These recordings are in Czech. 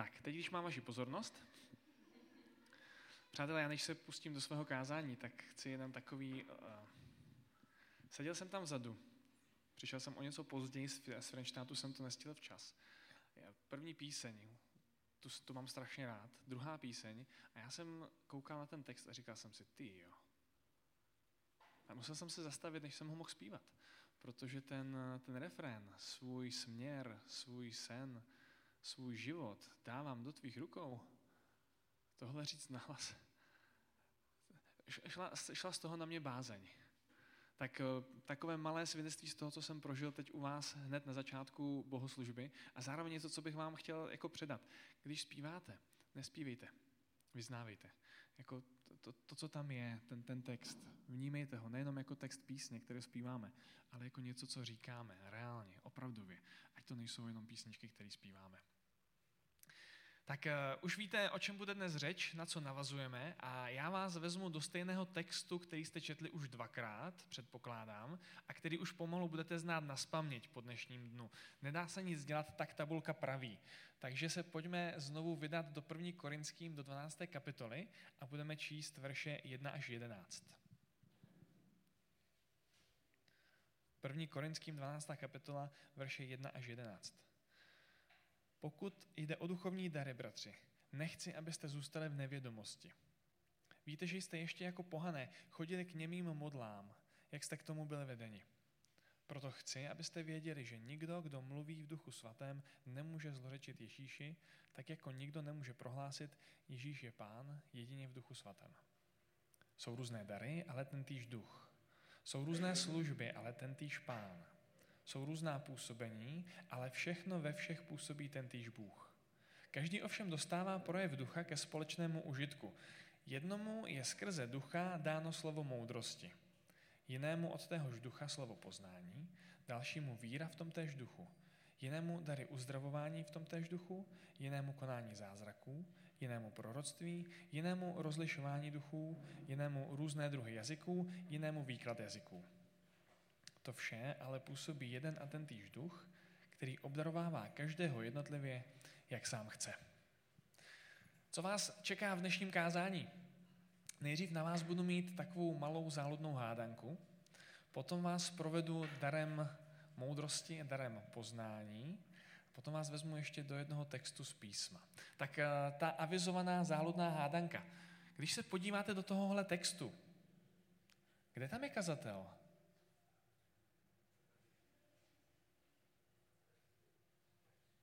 Tak, teď, když mám vaši pozornost, přátelé, já než se pustím do svého kázání, tak chci jenom takový... Uh, seděl jsem tam vzadu, přišel jsem o něco později, z Frenštátu jsem to nestihl včas. První píseň, tu, tu mám strašně rád, druhá píseň, a já jsem koukal na ten text a říkal jsem si, ty jo. A musel jsem se zastavit, než jsem ho mohl zpívat, protože ten, ten refrén, svůj směr, svůj sen, svůj život dávám do tvých rukou, tohle říct nahlas, šla, šla z toho na mě bázeň. Tak eh, takové malé svědectví z toho, co jsem prožil teď u vás hned na začátku bohoslužby a zároveň něco, co bych vám chtěl jako předat. Když zpíváte, nespívejte, vyznávejte. Jako to, to, to, co tam je, ten, ten text, vnímejte ho nejenom jako text písně, které zpíváme, ale jako něco, co říkáme, reálně, opravdově. Ať to nejsou jenom písničky, které zpíváme. Tak uh, už víte, o čem bude dnes řeč, na co navazujeme a já vás vezmu do stejného textu, který jste četli už dvakrát, předpokládám, a který už pomalu budete znát na spaměť po dnešním dnu. Nedá se nic dělat, tak tabulka praví. Takže se pojďme znovu vydat do 1. Korinským, do 12. kapitoly a budeme číst verše 1 až 11. 1. Korinským 12. kapitola, verše 1 až 11. Pokud jde o duchovní dary, bratři, nechci, abyste zůstali v nevědomosti. Víte, že jste ještě jako pohané chodili k němým modlám, jak jste k tomu byli vedeni. Proto chci, abyste věděli, že nikdo, kdo mluví v duchu svatém, nemůže zlořečit Ježíši, tak jako nikdo nemůže prohlásit, Ježíš je pán, jedině v duchu svatém. Jsou různé dary, ale ten týž duch. Jsou různé služby, ale ten týž pán. Jsou různá působení, ale všechno ve všech působí ten týž Bůh. Každý ovšem dostává projev ducha ke společnému užitku. Jednomu je skrze ducha dáno slovo moudrosti, jinému od téhož ducha slovo poznání, dalšímu víra v tom též duchu, jinému dary uzdravování v tom též duchu, jinému konání zázraků, jinému proroctví, jinému rozlišování duchů, jinému různé druhy jazyků, jinému výklad jazyků. To vše ale působí jeden a ten týž duch, který obdarovává každého jednotlivě, jak sám chce. Co vás čeká v dnešním kázání? Nejdřív na vás budu mít takovou malou záludnou hádanku, potom vás provedu darem moudrosti, darem poznání, potom vás vezmu ještě do jednoho textu z písma. Tak eh, ta avizovaná záludná hádanka. Když se podíváte do tohohle textu, kde tam je kazatel?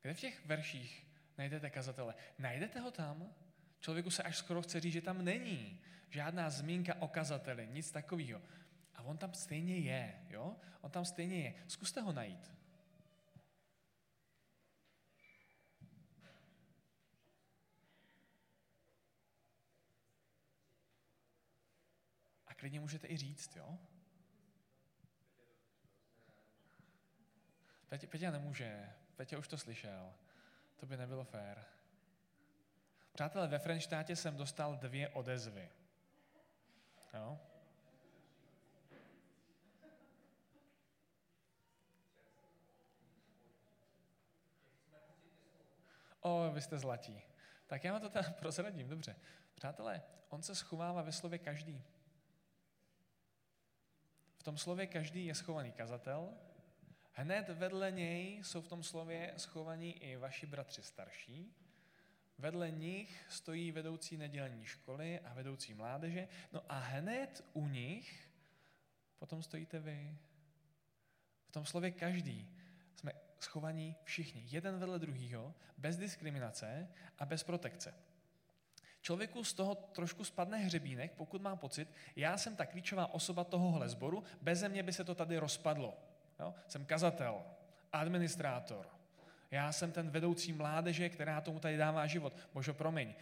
Kde v těch verších najdete kazatele? Najdete ho tam? Člověku se až skoro chce říct, že tam není žádná zmínka o kazateli, nic takového. A on tam stejně je, jo? On tam stejně je. Zkuste ho najít. A klidně můžete i říct, jo? Petě nemůže. Petě už to slyšel. To by nebylo fér. Přátelé, ve Frenštátě jsem dostal dvě odezvy. Jo? O, vy jste zlatí. Tak já vám to teda prozradím, dobře. Přátelé, on se schovává ve slově každý. V tom slově každý je schovaný kazatel, Hned vedle něj jsou v tom slově schovaní i vaši bratři starší. Vedle nich stojí vedoucí nedělní školy a vedoucí mládeže. No a hned u nich potom stojíte vy. V tom slově každý jsme schovaní všichni, jeden vedle druhého, bez diskriminace a bez protekce. Člověku z toho trošku spadne hřebínek, pokud má pocit, já jsem ta klíčová osoba tohohle sboru, beze mě by se to tady rozpadlo. Jo? Jsem kazatel, administrátor. Já jsem ten vedoucí mládeže, která tomu tady dává život. Božo, promiň.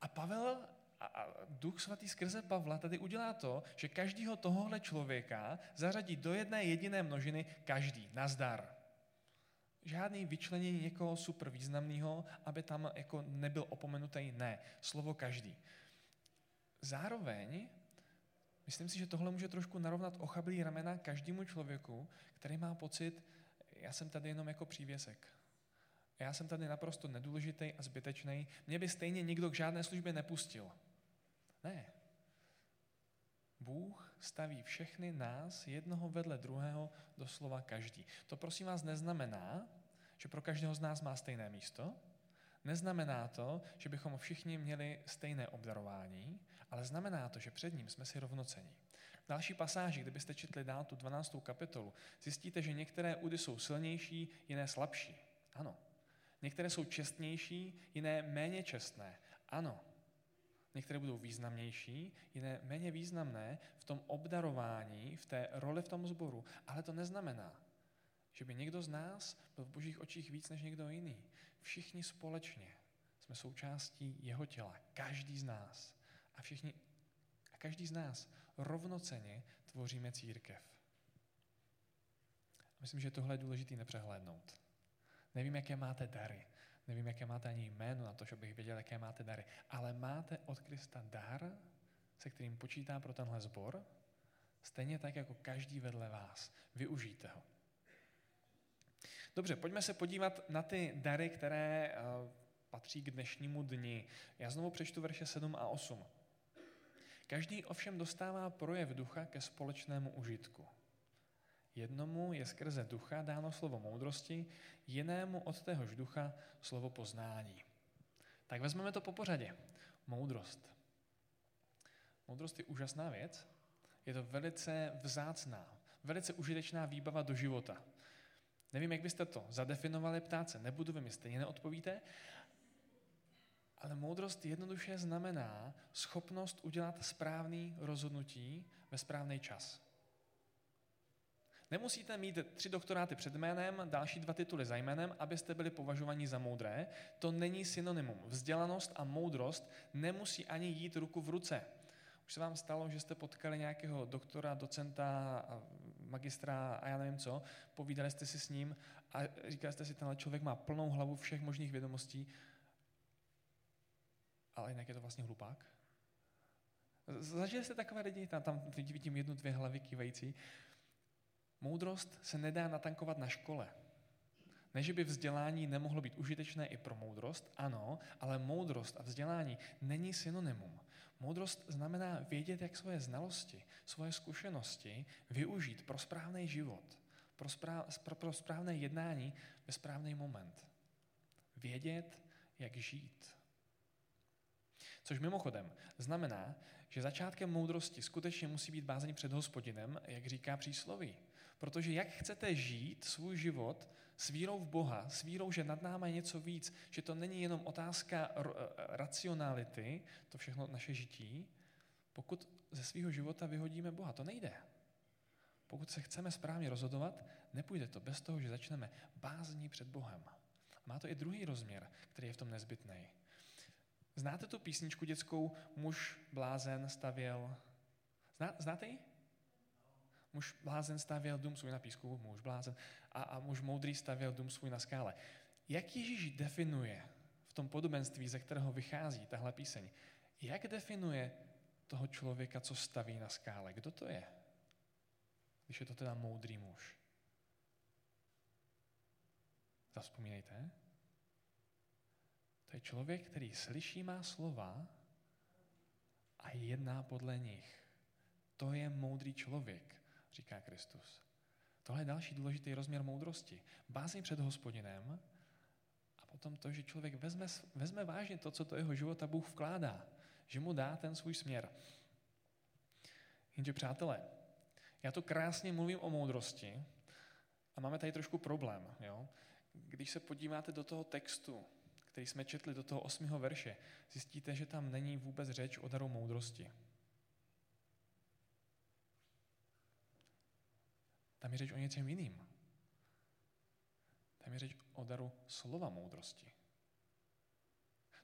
A Pavel a Duch Svatý skrze Pavla tady udělá to, že každého tohohle člověka zařadí do jedné jediné množiny každý. Nazdar. Žádný vyčlenění někoho super významného, aby tam jako nebyl opomenutý, ne. Slovo každý. Zároveň Myslím si, že tohle může trošku narovnat ochablý ramena každému člověku, který má pocit, já jsem tady jenom jako přívěsek. Já jsem tady naprosto nedůležitý a zbytečný. Mě by stejně nikdo k žádné službě nepustil. Ne. Bůh staví všechny nás jednoho vedle druhého doslova každý. To prosím vás neznamená, že pro každého z nás má stejné místo, Neznamená to, že bychom všichni měli stejné obdarování, ale znamená to, že před ním jsme si rovnocení. V další pasáži, kdybyste četli dál tu 12. kapitolu, zjistíte, že některé údy jsou silnější, jiné slabší. Ano. Některé jsou čestnější, jiné méně čestné. Ano. Některé budou významnější, jiné méně významné v tom obdarování, v té roli v tom sboru, ale to neznamená, že by někdo z nás byl v božích očích víc než někdo jiný. Všichni společně jsme součástí jeho těla, každý z nás. A všichni, a každý z nás rovnoceně tvoříme církev. Myslím, že tohle je důležité nepřehlédnout. Nevím, jaké máte dary. Nevím, jaké máte ani jméno na to, že bych věděl, jaké máte dary. Ale máte od Krista dar, se kterým počítá pro tenhle sbor, stejně tak jako každý vedle vás. Využijte ho. Dobře, pojďme se podívat na ty dary, které eh, patří k dnešnímu dni. Já znovu přečtu verše 7 a 8. Každý ovšem dostává projev ducha ke společnému užitku. Jednomu je skrze ducha dáno slovo moudrosti, jinému od téhož ducha slovo poznání. Tak vezmeme to po pořadě. Moudrost. Moudrost je úžasná věc. Je to velice vzácná, velice užitečná výbava do života. Nevím, jak byste to zadefinovali, ptát se nebudu, vy mi stejně neodpovíte, ale moudrost jednoduše znamená schopnost udělat správný rozhodnutí ve správný čas. Nemusíte mít tři doktoráty před jménem, další dva tituly za jménem, abyste byli považovaní za moudré. To není synonymum. Vzdělanost a moudrost nemusí ani jít ruku v ruce. Už se vám stalo, že jste potkali nějakého doktora, docenta, magistra a já nevím co, povídali jste si s ním a říkali jste si, tenhle člověk má plnou hlavu všech možných vědomostí, ale jinak je to vlastně hlupák. Zažili jste takové lidi, tam, tam vidím jednu, dvě hlavy kývající. Moudrost se nedá natankovat na škole. Ne, že by vzdělání nemohlo být užitečné i pro moudrost, ano, ale moudrost a vzdělání není synonymum. Moudrost znamená vědět, jak svoje znalosti, svoje zkušenosti využít pro správný život, pro, správ, pro správné jednání ve správný moment. Vědět, jak žít. Což mimochodem znamená, že začátkem moudrosti skutečně musí být bázení před hospodinem, jak říká přísloví. Protože jak chcete žít svůj život s vírou v Boha, s vírou, že nad náma je něco víc, že to není jenom otázka eh, racionality, to všechno naše žití, pokud ze svého života vyhodíme Boha. To nejde. Pokud se chceme správně rozhodovat, nepůjde to bez toho, že začneme bázní před Bohem. Má to i druhý rozměr, který je v tom nezbytný. Znáte tu písničku dětskou Muž blázen stavěl? Zná, znáte ji? Muž blázen stavěl dům svůj na písku, muž blázen, a, a muž moudrý stavěl dům svůj na skále. Jak Ježíš definuje v tom podobenství, ze kterého vychází tahle píseň, jak definuje toho člověka, co staví na skále? Kdo to je? Když je to teda moudrý muž. Zaspomínejte. To je člověk, který slyší má slova a jedná podle nich. To je moudrý člověk říká Kristus. Tohle je další důležitý rozměr moudrosti. Bázeň před hospodinem a potom to, že člověk vezme, vezme vážně to, co do jeho života Bůh vkládá. Že mu dá ten svůj směr. Jenže přátelé, já to krásně mluvím o moudrosti a máme tady trošku problém. Jo? Když se podíváte do toho textu, který jsme četli do toho osmého verše, zjistíte, že tam není vůbec řeč o daru moudrosti. Tam je řeč o něčem jiným. Tam je řeč o daru slova moudrosti.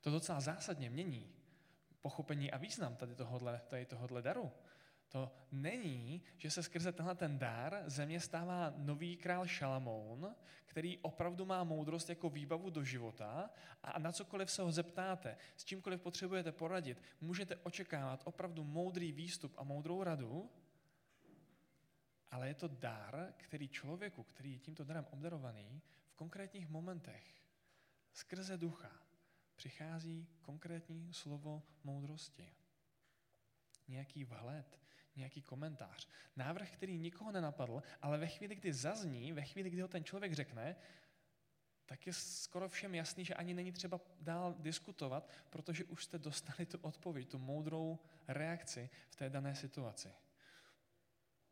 To docela zásadně mění pochopení a význam tady tohohle, tady tohohle daru. To není, že se skrze tenhle ten dar země stává nový král Šalamoun, který opravdu má moudrost jako výbavu do života a na cokoliv se ho zeptáte, s čímkoliv potřebujete poradit, můžete očekávat opravdu moudrý výstup a moudrou radu, ale je to dar, který člověku, který je tímto darem obdarovaný, v konkrétních momentech, skrze ducha, přichází konkrétní slovo moudrosti. Nějaký vhled, nějaký komentář. Návrh, který nikoho nenapadl, ale ve chvíli, kdy zazní, ve chvíli, kdy ho ten člověk řekne, tak je skoro všem jasný, že ani není třeba dál diskutovat, protože už jste dostali tu odpověď, tu moudrou reakci v té dané situaci.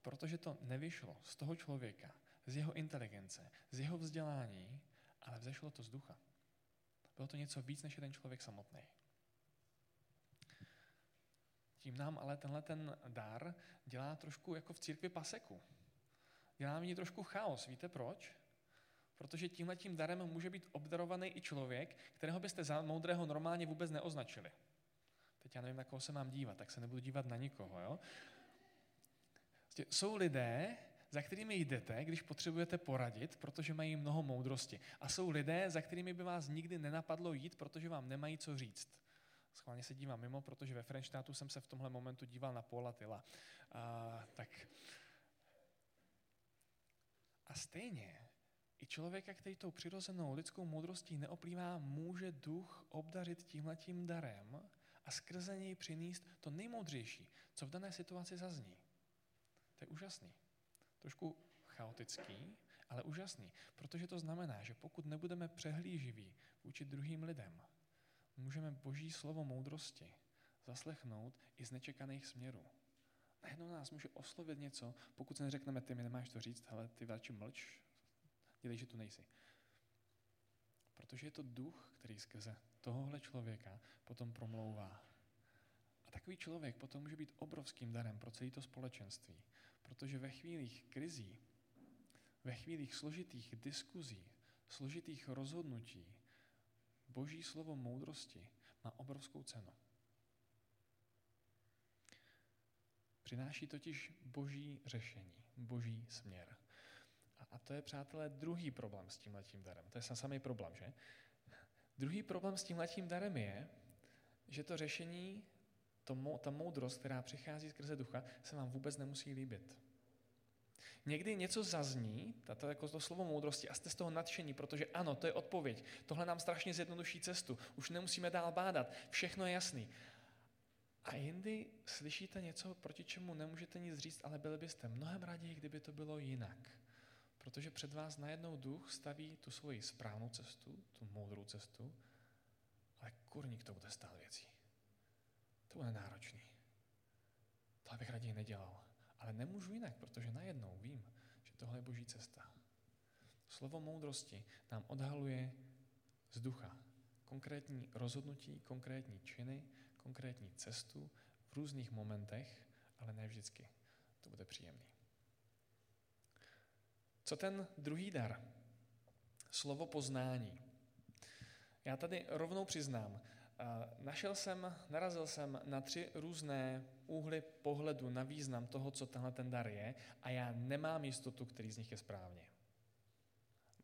Protože to nevyšlo z toho člověka, z jeho inteligence, z jeho vzdělání, ale vzešlo to z ducha. Bylo to něco víc, než je ten člověk samotný. Tím nám ale tenhle ten dar dělá trošku jako v církvi paseku. Dělá mi trošku chaos. Víte proč? Protože tímhle tím darem může být obdarovaný i člověk, kterého byste za moudrého normálně vůbec neoznačili. Teď já nevím, na koho se mám dívat, tak se nebudu dívat na nikoho. Jo? Prostě jsou lidé, za kterými jdete, když potřebujete poradit, protože mají mnoho moudrosti. A jsou lidé, za kterými by vás nikdy nenapadlo jít, protože vám nemají co říct. Schválně se dívám mimo, protože ve Frenštátu jsem se v tomhle momentu díval na Paula Tyla. A, tak. A stejně i člověka, který tou přirozenou lidskou moudrostí neoplývá, může duch obdařit tímhletím darem a skrze něj přinést to nejmoudřejší, co v dané situaci zazní. To je úžasný. Trošku chaotický, ale úžasný, protože to znamená, že pokud nebudeme přehlíživí vůči druhým lidem, můžeme boží slovo moudrosti zaslechnout i z nečekaných směrů. Najednou nás může oslovit něco, pokud se neřekneme, ty mi nemáš to říct, ale ty radši mlč, dělej, že tu nejsi. Protože je to duch, který skrze tohohle člověka potom promlouvá. A takový člověk potom může být obrovským darem pro celé to společenství. Protože ve chvílích krizí, ve chvílích složitých diskuzí, složitých rozhodnutí, boží slovo moudrosti má obrovskou cenu. Přináší totiž boží řešení, boží směr. A, a to je, přátelé, druhý problém s tímhletím darem. To je samý problém, že? Druhý problém s tímhletím darem je, že to řešení to, ta moudrost, která přichází skrze ducha, se vám vůbec nemusí líbit. Někdy něco zazní, tato jako to slovo moudrosti, a jste z toho nadšení, protože ano, to je odpověď. Tohle nám strašně zjednoduší cestu. Už nemusíme dál bádat. Všechno je jasný. A jindy slyšíte něco, proti čemu nemůžete nic říct, ale byli byste mnohem raději, kdyby to bylo jinak. Protože před vás najednou duch staví tu svoji správnou cestu, tu moudrou cestu, ale kurník to bude stát věcí. To bude náročný. To bych raději nedělal. Ale nemůžu jinak, protože najednou vím, že tohle je boží cesta. Slovo moudrosti nám odhaluje z ducha konkrétní rozhodnutí, konkrétní činy, konkrétní cestu v různých momentech, ale ne vždycky. To bude příjemný. Co ten druhý dar? Slovo poznání. Já tady rovnou přiznám, Našel jsem, narazil jsem na tři různé úhly pohledu na význam toho, co tenhle ten dar je a já nemám jistotu, který z nich je správně.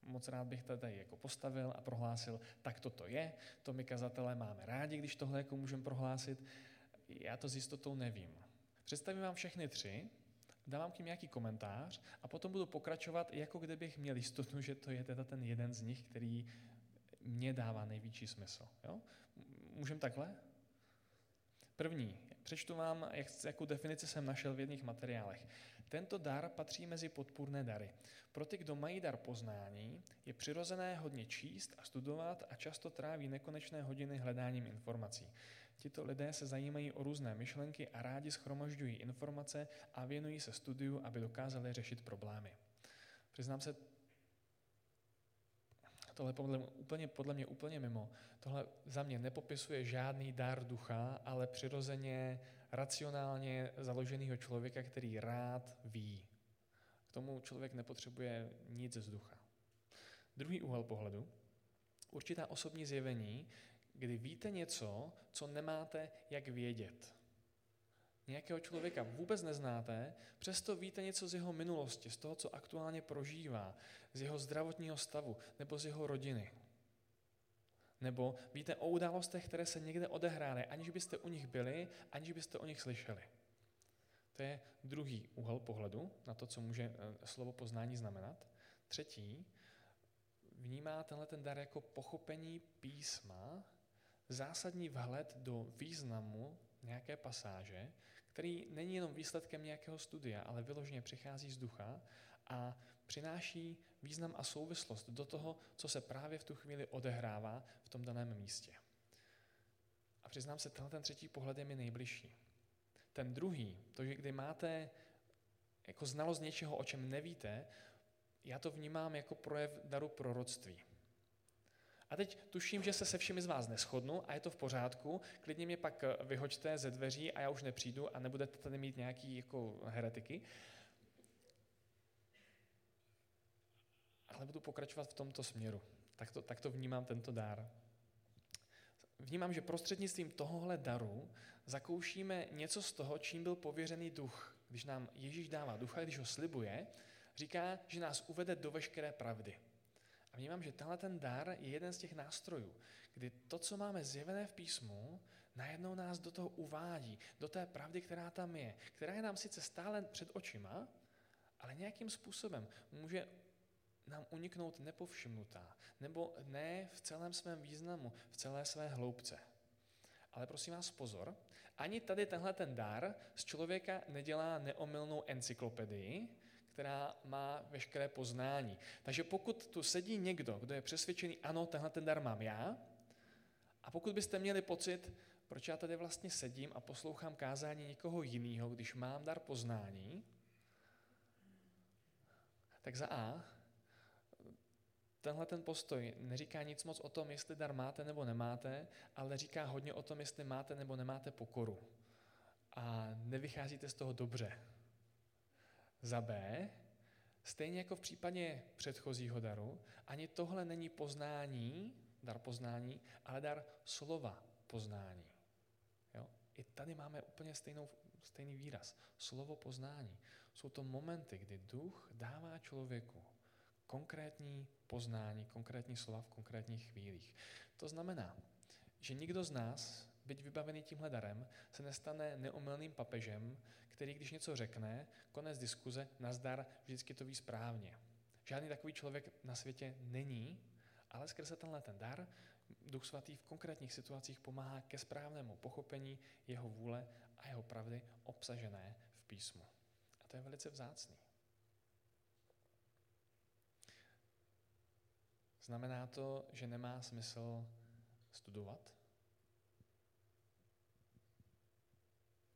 Moc rád bych tady jako postavil a prohlásil, tak toto je, to my kazatelé máme rádi, když tohle jako můžeme prohlásit. Já to s jistotou nevím. Představím vám všechny tři, dávám k ním nějaký komentář a potom budu pokračovat, jako kdybych měl jistotu, že to je teda ten jeden z nich, který mě dává největší smysl. Jo? Můžeme takhle? První. Přečtu vám, jak, jakou definici jsem našel v jedných materiálech. Tento dar patří mezi podpůrné dary. Pro ty, kdo mají dar poznání, je přirozené hodně číst a studovat a často tráví nekonečné hodiny hledáním informací. Tito lidé se zajímají o různé myšlenky a rádi schromažďují informace a věnují se studiu, aby dokázali řešit problémy. Přiznám se, tohle podle, úplně, podle mě úplně mimo. Tohle za mě nepopisuje žádný dar ducha, ale přirozeně, racionálně založeného člověka, který rád ví. K tomu člověk nepotřebuje nic z ducha. Druhý úhel pohledu, určitá osobní zjevení, kdy víte něco, co nemáte jak vědět nějakého člověka vůbec neznáte, přesto víte něco z jeho minulosti, z toho, co aktuálně prožívá, z jeho zdravotního stavu nebo z jeho rodiny. Nebo víte o událostech, které se někde odehrály, aniž byste u nich byli, aniž byste o nich slyšeli. To je druhý úhel pohledu na to, co může eh, slovo poznání znamenat. Třetí, vnímá tenhle ten dar jako pochopení písma, zásadní vhled do významu nějaké pasáže, který není jenom výsledkem nějakého studia, ale vyloženě přichází z ducha a přináší význam a souvislost do toho, co se právě v tu chvíli odehrává v tom daném místě. A přiznám se, tenhle ten třetí pohled je mi nejbližší. Ten druhý, to, že kdy máte jako znalost něčeho, o čem nevíte, já to vnímám jako projev daru proroctví. A teď tuším, že se se všemi z vás neschodnu a je to v pořádku. Klidně mě pak vyhoďte ze dveří a já už nepřijdu a nebudete tady mít nějaký jako heretiky. Ale budu pokračovat v tomto směru. Tak to, tak to vnímám tento dár. Vnímám, že prostřednictvím tohohle daru zakoušíme něco z toho, čím byl pověřený duch. Když nám Ježíš dává ducha, když ho slibuje, říká, že nás uvede do veškeré pravdy. Vnímám, že tenhle ten dar je jeden z těch nástrojů, kdy to, co máme zjevené v písmu, najednou nás do toho uvádí, do té pravdy, která tam je, která je nám sice stále před očima, ale nějakým způsobem může nám uniknout nepovšimnutá, nebo ne v celém svém významu, v celé své hloubce. Ale prosím vás pozor, ani tady tenhle ten dar z člověka nedělá neomylnou encyklopedii, která má veškeré poznání. Takže pokud tu sedí někdo, kdo je přesvědčený, ano, tenhle ten dar mám já, a pokud byste měli pocit, proč já tady vlastně sedím a poslouchám kázání někoho jiného, když mám dar poznání, tak za A, tenhle ten postoj neříká nic moc o tom, jestli dar máte nebo nemáte, ale říká hodně o tom, jestli máte nebo nemáte pokoru. A nevycházíte z toho dobře. Za B, stejně jako v případě předchozího daru, ani tohle není poznání, dar poznání, ale dar slova poznání. Jo? I tady máme úplně stejnou, stejný výraz. Slovo poznání. Jsou to momenty, kdy duch dává člověku konkrétní poznání, konkrétní slova v konkrétních chvílích. To znamená, že nikdo z nás, byť vybavený tímhle darem, se nestane neomylným papežem, který když něco řekne, konec diskuze, nazdar, vždycky to ví správně. Žádný takový člověk na světě není, ale skrze tenhle ten dar Duch Svatý v konkrétních situacích pomáhá ke správnému pochopení jeho vůle a jeho pravdy obsažené v písmu. A to je velice vzácný. Znamená to, že nemá smysl studovat?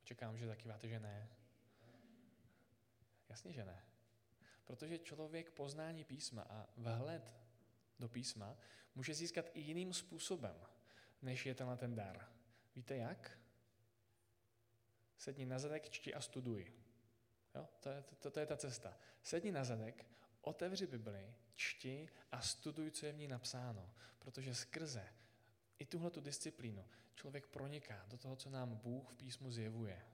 Čekám, že zakýváte, že ne. Jasně, že ne. Protože člověk poznání písma a vhled do písma může získat i jiným způsobem, než je tenhle ten dar. Víte jak? Sedni na zadek, čti a studuj. Jo? To, je, to, to je ta cesta. Sedni na zadek, otevři Bibli, čti a studuj, co je v ní napsáno. Protože skrze i tuhle tu disciplínu člověk proniká do toho, co nám Bůh v písmu zjevuje.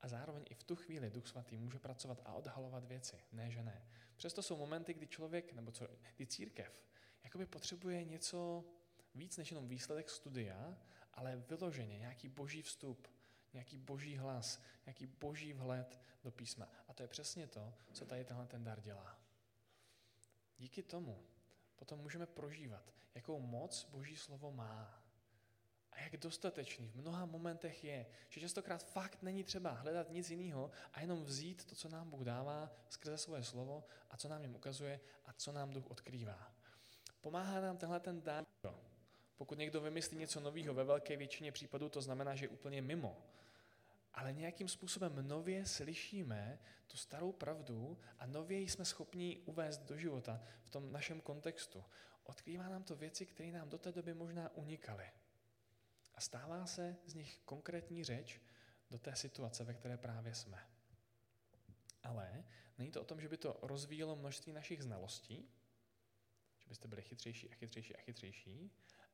A zároveň i v tu chvíli Duch Svatý může pracovat a odhalovat věci. Ne, že ne. Přesto jsou momenty, kdy člověk, nebo co, kdy církev, jakoby potřebuje něco víc než jenom výsledek studia, ale vyloženě nějaký boží vstup, nějaký boží hlas, nějaký boží vhled do písma. A to je přesně to, co tady tenhle ten dar dělá. Díky tomu potom můžeme prožívat, jakou moc boží slovo má. A jak dostatečný v mnoha momentech je, že častokrát fakt není třeba hledat nic jiného a jenom vzít to, co nám Bůh dává skrze svoje slovo a co nám jim ukazuje a co nám Duch odkrývá. Pomáhá nám tenhle ten dar. Pokud někdo vymyslí něco nového, ve velké většině případů to znamená, že je úplně mimo. Ale nějakým způsobem nově slyšíme tu starou pravdu a nově jsme schopni uvést do života v tom našem kontextu. Odkrývá nám to věci, které nám do té doby možná unikaly. A stává se z nich konkrétní řeč do té situace, ve které právě jsme. Ale není to o tom, že by to rozvíjelo množství našich znalostí, že byste byli chytřejší a chytřejší a chytřejší,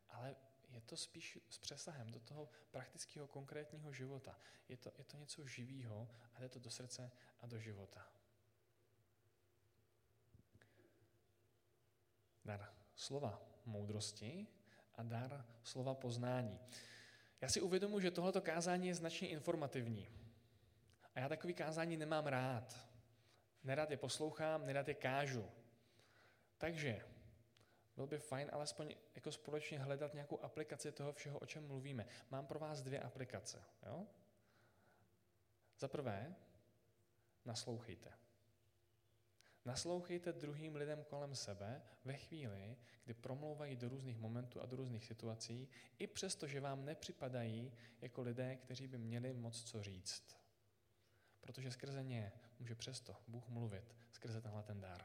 ale je to spíš s přesahem do toho praktického konkrétního života. Je to, je to něco živého a jde to do srdce a do života. Dar slova moudrosti a dar slova poznání. Já si uvědomuji, že tohleto kázání je značně informativní. A já takový kázání nemám rád. Nerad je poslouchám, nerad je kážu. Takže bylo by fajn alespoň jako společně hledat nějakou aplikaci toho všeho, o čem mluvíme. Mám pro vás dvě aplikace. Jo? Za prvé, naslouchejte. Naslouchejte druhým lidem kolem sebe ve chvíli, kdy promlouvají do různých momentů a do různých situací, i přesto, že vám nepřipadají jako lidé, kteří by měli moc co říct. Protože skrze ně může přesto Bůh mluvit skrze tenhle ten dar.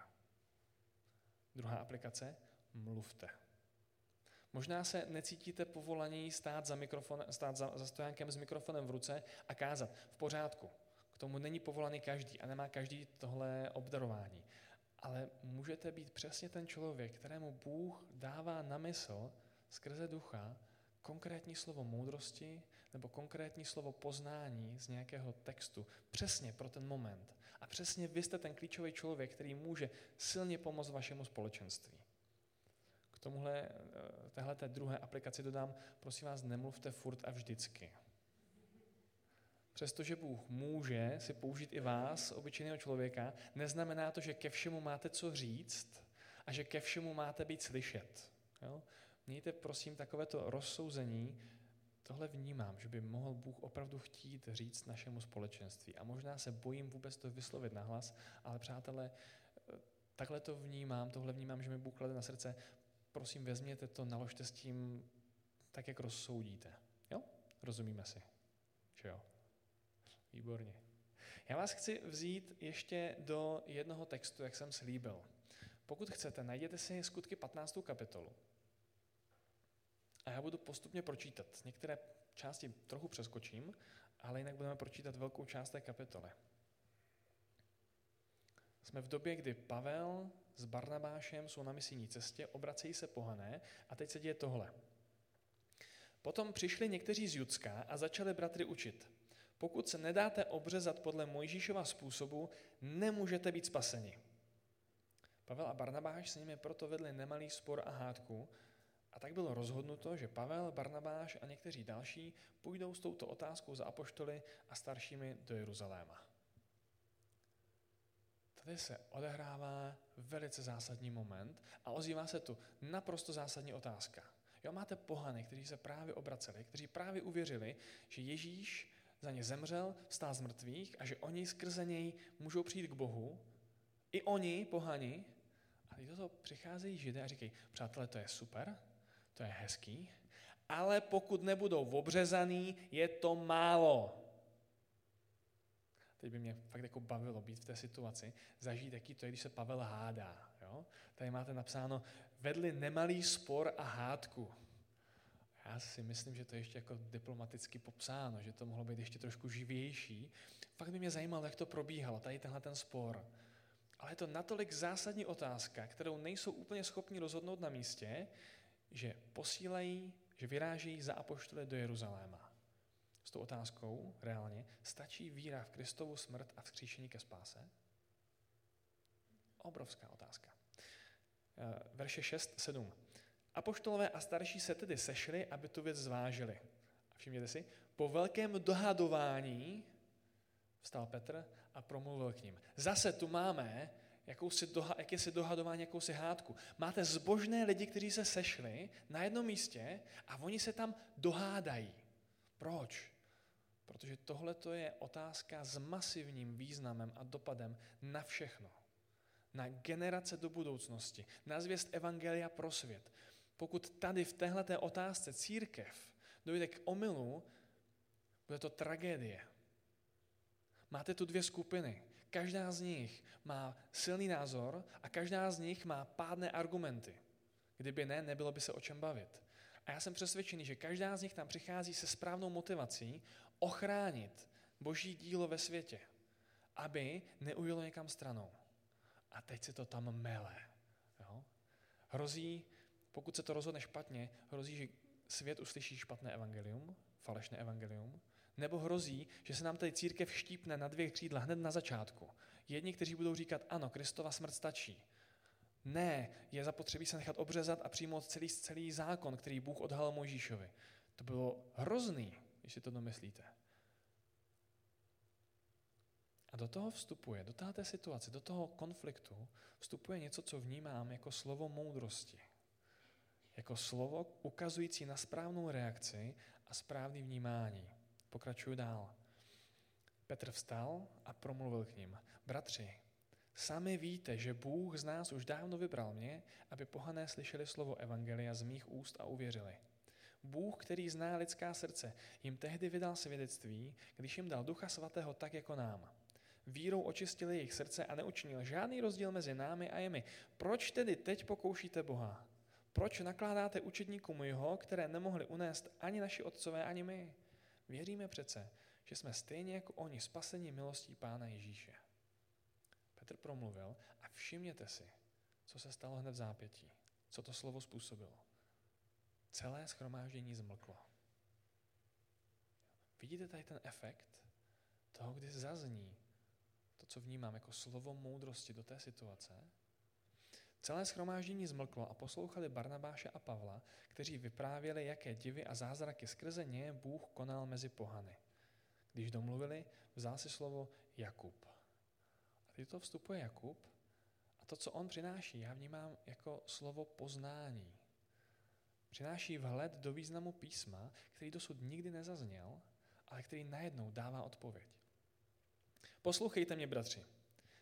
Druhá aplikace, mluvte. Možná se necítíte povolaní stát za, mikrofon, stát za, za stojánkem s mikrofonem v ruce a kázat. V pořádku. K tomu není povolaný každý a nemá každý tohle obdarování. Ale můžete být přesně ten člověk, kterému Bůh dává na mysl skrze ducha konkrétní slovo moudrosti nebo konkrétní slovo poznání z nějakého textu přesně pro ten moment. A přesně vy jste ten klíčový člověk, který může silně pomoct vašemu společenství. K tomuhle, eh, téhle druhé aplikaci dodám, prosím vás, nemluvte furt a vždycky. Přestože Bůh může si použít i vás, obyčejného člověka, neznamená to, že ke všemu máte co říct a že ke všemu máte být slyšet. Jo? Mějte prosím takovéto rozsouzení, tohle vnímám, že by mohl Bůh opravdu chtít říct našemu společenství. A možná se bojím vůbec to vyslovit nahlas, ale přátelé, takhle to vnímám, tohle vnímám, že mi Bůh klade na srdce, prosím vezměte to, naložte s tím tak, jak rozsoudíte. Jo? Rozumíme si? Že jo? Výborně. Já vás chci vzít ještě do jednoho textu, jak jsem slíbil. Pokud chcete, najděte si skutky 15. kapitolu. A já budu postupně pročítat. Některé části trochu přeskočím, ale jinak budeme pročítat velkou část té kapitoly. Jsme v době, kdy Pavel s Barnabášem jsou na misijní cestě, obracejí se pohané a teď se děje tohle. Potom přišli někteří z Judska a začali bratry učit. Pokud se nedáte obřezat podle Mojžíšova způsobu, nemůžete být spaseni. Pavel a Barnabáš s nimi proto vedli nemalý spor a hádku, a tak bylo rozhodnuto, že Pavel, Barnabáš a někteří další půjdou s touto otázkou za apoštoly a staršími do Jeruzaléma. Tady se odehrává velice zásadní moment a ozývá se tu naprosto zásadní otázka. Jo, máte pohany, kteří se právě obraceli, kteří právě uvěřili, že Ježíš za ně zemřel, vstál z mrtvých a že oni skrze něj můžou přijít k Bohu. I oni, pohani, a do toho přicházejí židé a říkají, přátelé, to je super, to je hezký, ale pokud nebudou obřezaný, je to málo. Teď by mě fakt jako bavilo být v té situaci, zažít, jaký to je, když se Pavel hádá. Jo? Tady máte napsáno, vedli nemalý spor a hádku. Já si myslím, že to je ještě jako diplomaticky popsáno, že to mohlo být ještě trošku živější. Fakt by mě zajímalo, jak to probíhalo, tady tenhle ten spor. Ale je to natolik zásadní otázka, kterou nejsou úplně schopni rozhodnout na místě, že posílají, že vyrážejí za apoštole do Jeruzaléma. S tou otázkou reálně, stačí víra v Kristovu smrt a vzkříšení ke spáse? Obrovská otázka. Eh, verše 6, 7. Apoštolové a starší se tedy sešli, aby tu věc zvážili. A všimněte si, po velkém dohadování vstal Petr a promluvil k ním. Zase tu máme jakousi doha, jakési dohadování, jakousi hádku. Máte zbožné lidi, kteří se sešli na jednom místě a oni se tam dohádají. Proč? Protože tohle je otázka s masivním významem a dopadem na všechno. Na generace do budoucnosti, na zvěst Evangelia pro svět. Pokud tady v téhle otázce církev dojde k omylu, bude to tragédie. Máte tu dvě skupiny. Každá z nich má silný názor a každá z nich má pádné argumenty. Kdyby ne, nebylo by se o čem bavit. A já jsem přesvědčený, že každá z nich tam přichází se správnou motivací ochránit boží dílo ve světě, aby neujelo někam stranou. A teď se to tam mele. Jo? Hrozí, pokud se to rozhodne špatně, hrozí, že svět uslyší špatné evangelium, falešné evangelium, nebo hrozí, že se nám tady církev štípne na dvě křídla hned na začátku. Jedni, kteří budou říkat, ano, Kristova smrt stačí. Ne, je zapotřebí se nechat obřezat a přijmout celý, celý zákon, který Bůh odhalil Mojžíšovi. To bylo hrozný, když si to domyslíte. A do toho vstupuje, do této situace, do toho konfliktu vstupuje něco, co vnímám jako slovo moudrosti. Jako slovo ukazující na správnou reakci a správný vnímání. Pokračuju dál. Petr vstal a promluvil k ním. Bratři, sami víte, že Bůh z nás už dávno vybral mě, aby pohané slyšeli slovo Evangelia z mých úst a uvěřili. Bůh, který zná lidská srdce, jim tehdy vydal svědectví, když jim dal Ducha Svatého tak jako nám. Vírou očistil jejich srdce a neučinil žádný rozdíl mezi námi a jemi. Proč tedy teď pokoušíte Boha? Proč nakládáte učedníkům jeho, které nemohli unést ani naši otcové, ani my? Věříme přece, že jsme stejně jako oni spasení milostí Pána Ježíše. Petr promluvil a všimněte si, co se stalo hned v zápětí, co to slovo způsobilo. Celé schromáždění zmlklo. Vidíte tady ten efekt toho, kdy zazní to, co vnímám jako slovo moudrosti do té situace? Celé schromáždění zmlklo a poslouchali Barnabáše a Pavla, kteří vyprávěli, jaké divy a zázraky skrze ně Bůh konal mezi pohany. Když domluvili, vzal si slovo Jakub. A teď to vstupuje Jakub a to, co on přináší, já vnímám jako slovo poznání. Přináší vhled do významu písma, který dosud nikdy nezazněl, ale který najednou dává odpověď. Poslouchejte mě, bratři.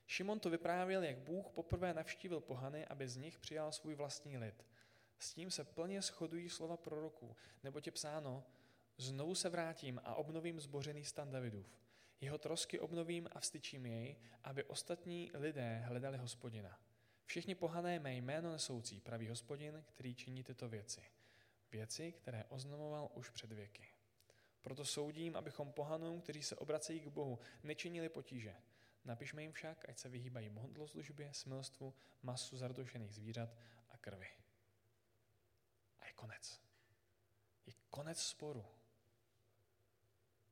Šimon to vyprávěl, jak Bůh poprvé navštívil pohany, aby z nich přijal svůj vlastní lid. S tím se plně shodují slova proroků, nebo je psáno, znovu se vrátím a obnovím zbořený stan Davidův. Jeho trosky obnovím a vstyčím jej, aby ostatní lidé hledali hospodina. Všichni pohané mé jméno nesoucí, pravý hospodin, který činí tyto věci. Věci, které oznamoval už před věky. Proto soudím, abychom pohanům, kteří se obracejí k Bohu, nečinili potíže. Napišme jim však, ať se vyhýbají modloslužbě, smilstvu, masu zardošených zvířat a krvi. A je konec. Je konec sporu.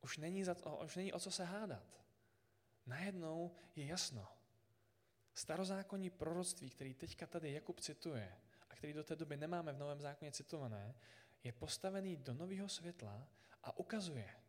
Už není, za to, už není o co se hádat. Najednou je jasno. Starozákonní proroctví, který teďka tady Jakub cituje a který do té doby nemáme v Novém zákoně citované, je postavený do nového světla a ukazuje,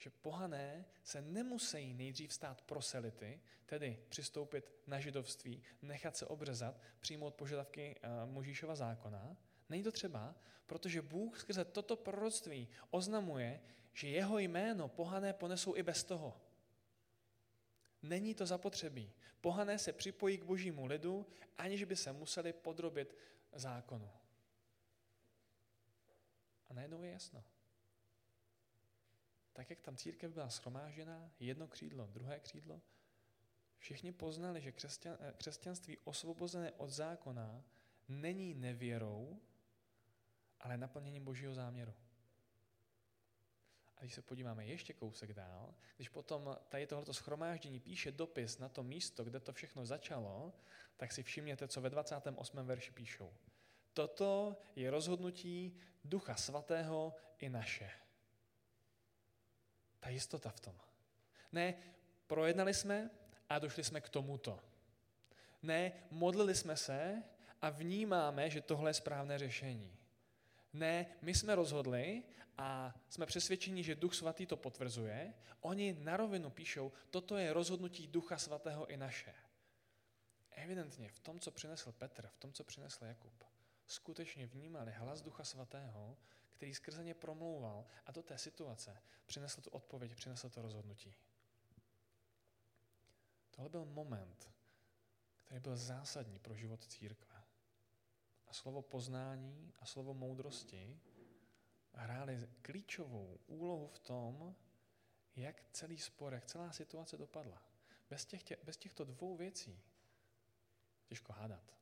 že pohané se nemusí nejdřív stát proselity, tedy přistoupit na židovství, nechat se obřezat, přijmout požadavky uh, Možíšova zákona. Není to třeba, protože Bůh skrze toto proroctví oznamuje, že jeho jméno pohané ponesou i bez toho. Není to zapotřebí. Pohané se připojí k božímu lidu, aniž by se museli podrobit zákonu. A najednou je jasno. Tak jak tam církev byla schromážená, jedno křídlo, druhé křídlo, všichni poznali, že křesťan, eh, křesťanství osvobozené od zákona není nevěrou, ale naplněním božího záměru. A když se podíváme ještě kousek dál, když potom tady tohoto schromáždění píše dopis na to místo, kde to všechno začalo, tak si všimněte, co ve 28. verši píšou. Toto je rozhodnutí Ducha Svatého i naše. Ta jistota v tom. Ne, projednali jsme a došli jsme k tomuto. Ne, modlili jsme se a vnímáme, že tohle je správné řešení. Ne, my jsme rozhodli a jsme přesvědčeni, že Duch Svatý to potvrzuje. Oni na rovinu píšou, toto je rozhodnutí Ducha Svatého i naše. Evidentně v tom, co přinesl Petr, v tom, co přinesl Jakub, skutečně vnímali hlas Ducha Svatého, který skrze ně promlouval a do té situace přinesl tu odpověď, přinesl to rozhodnutí. Tohle byl moment, který byl zásadní pro život církve. A slovo poznání a slovo moudrosti hráli klíčovou úlohu v tom, jak celý spor, jak celá situace dopadla. Bez, těch, bez těchto dvou věcí těžko hádat.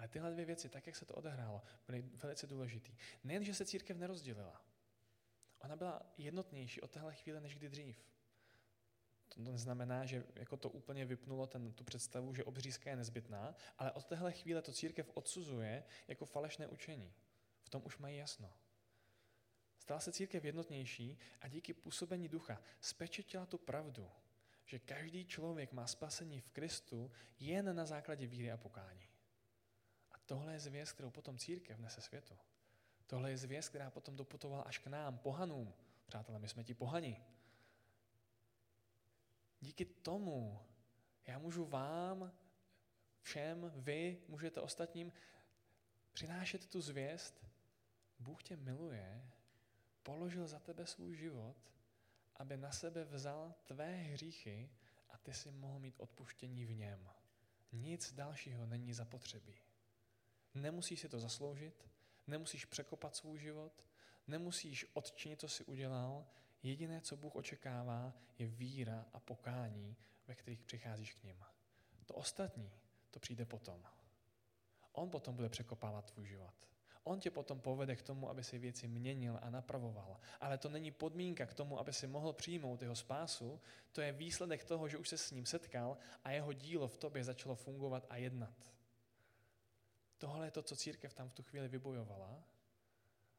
Ale tyhle dvě věci, tak jak se to odehrálo, byly velice důležitý. Nejen, že se církev nerozdělila, ona byla jednotnější od téhle chvíle než kdy dřív. To neznamená, že jako to úplně vypnulo ten, tu představu, že obřízka je nezbytná, ale od téhle chvíle to církev odsuzuje jako falešné učení. V tom už mají jasno. Stala se církev jednotnější a díky působení ducha spečetila tu pravdu, že každý člověk má spasení v Kristu jen na základě víry a pokání. Tohle je zvěst, kterou potom církev nese světu. Tohle je zvěst, která potom doputovala až k nám, pohanům. Přátelé, my jsme ti pohani. díky tomu já můžu vám, všem, vy můžete ostatním přinášet tu zvěst, Bůh tě miluje, položil za tebe svůj život, aby na sebe vzal tvé hříchy a ty si mohl mít odpuštění v něm. Nic dalšího není zapotřebí. Nemusíš si to zasloužit, nemusíš překopat svůj život, nemusíš odčinit, co jsi udělal. Jediné, co Bůh očekává, je víra a pokání, ve kterých přicházíš k ním. To ostatní, to přijde potom. On potom bude překopávat tvůj život. On tě potom povede k tomu, aby si věci měnil a napravoval. Ale to není podmínka k tomu, aby si mohl přijmout jeho spásu. To je výsledek toho, že už se s ním setkal a jeho dílo v tobě začalo fungovat a jednat. Tohle je to, co církev tam v tu chvíli vybojovala.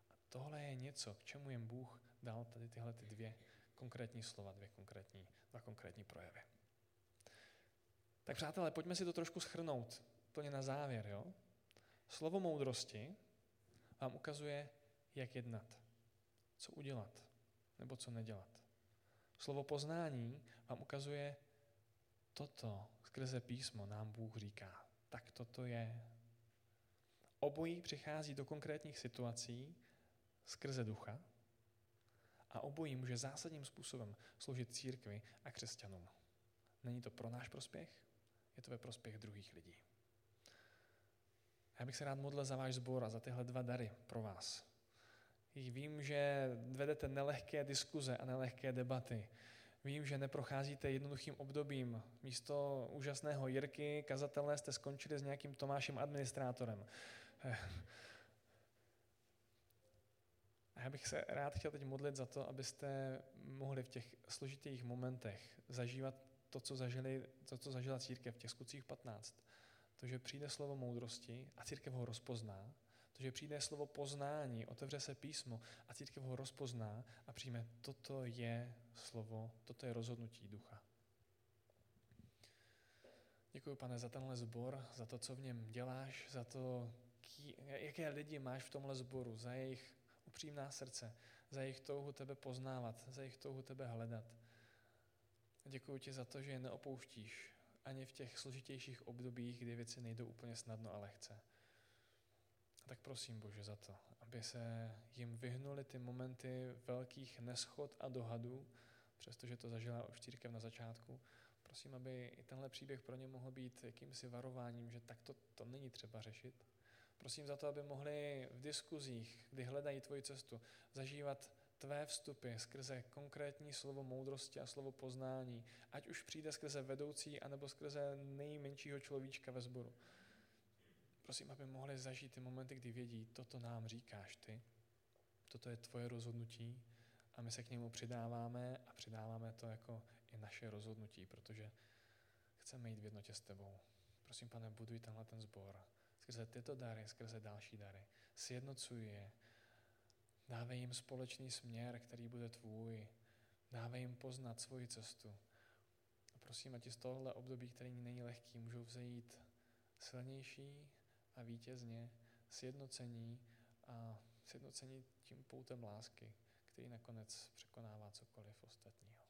A tohle je něco, k čemu jim Bůh dal tady tyhle ty dvě konkrétní slova, dvě konkrétní, dva konkrétní projevy. Tak přátelé, pojďme si to trošku schrnout, úplně na závěr. Jo? Slovo moudrosti vám ukazuje, jak jednat, co udělat nebo co nedělat. Slovo poznání vám ukazuje toto skrze písmo nám Bůh říká. Tak toto je. Obojí přichází do konkrétních situací skrze ducha a obojí může zásadním způsobem sloužit církvi a křesťanům. Není to pro náš prospěch, je to ve prospěch druhých lidí. Já bych se rád modlil za váš sbor a za tyhle dva dary pro vás. Vím, že vedete nelehké diskuze a nelehké debaty. Vím, že neprocházíte jednoduchým obdobím. Místo úžasného Jirky, kazatele, jste skončili s nějakým Tomášem administrátorem. A já bych se rád chtěl teď modlit za to, abyste mohli v těch složitých momentech zažívat to, co, zažili, to, co zažila církev v těch skutcích 15 to, že přijde slovo moudrosti a církev ho rozpozná, to, že přijde slovo poznání, otevře se písmo a církev ho rozpozná a přijme, toto je slovo, toto je rozhodnutí ducha. Děkuji, pane, za tenhle sbor, za to, co v něm děláš, za to, jaké lidi máš v tomhle sboru, za jejich upřímná srdce, za jejich touhu tebe poznávat, za jejich touhu tebe hledat. Děkuji ti za to, že je neopouštíš, ani v těch složitějších obdobích, kdy věci nejdou úplně snadno a lehce. Tak prosím Bože za to, aby se jim vyhnuli ty momenty velkých neschod a dohadů, přestože to zažila už církev na začátku. Prosím, aby i tenhle příběh pro ně mohl být jakýmsi varováním, že takto to není třeba řešit. Prosím za to, aby mohli v diskuzích, kdy hledají tvoji cestu, zažívat tvé vstupy skrze konkrétní slovo moudrosti a slovo poznání, ať už přijde skrze vedoucí, anebo skrze nejmenšího človíčka ve sboru. Prosím, aby mohli zažít ty momenty, kdy vědí, toto nám říkáš ty, toto je tvoje rozhodnutí a my se k němu přidáváme a přidáváme to jako i naše rozhodnutí, protože chceme jít v jednotě s tebou. Prosím, pane, buduj tenhle ten sbor skrze tyto dary, skrze další dary. Sjednocuj je, Dávej jim společný směr, který bude tvůj. Dávej jim poznat svoji cestu. A prosím, ať z tohohle období, který není lehký, můžou vzejít silnější a vítězně sjednocení a sjednocení tím poutem lásky, který nakonec překonává cokoliv ostatního.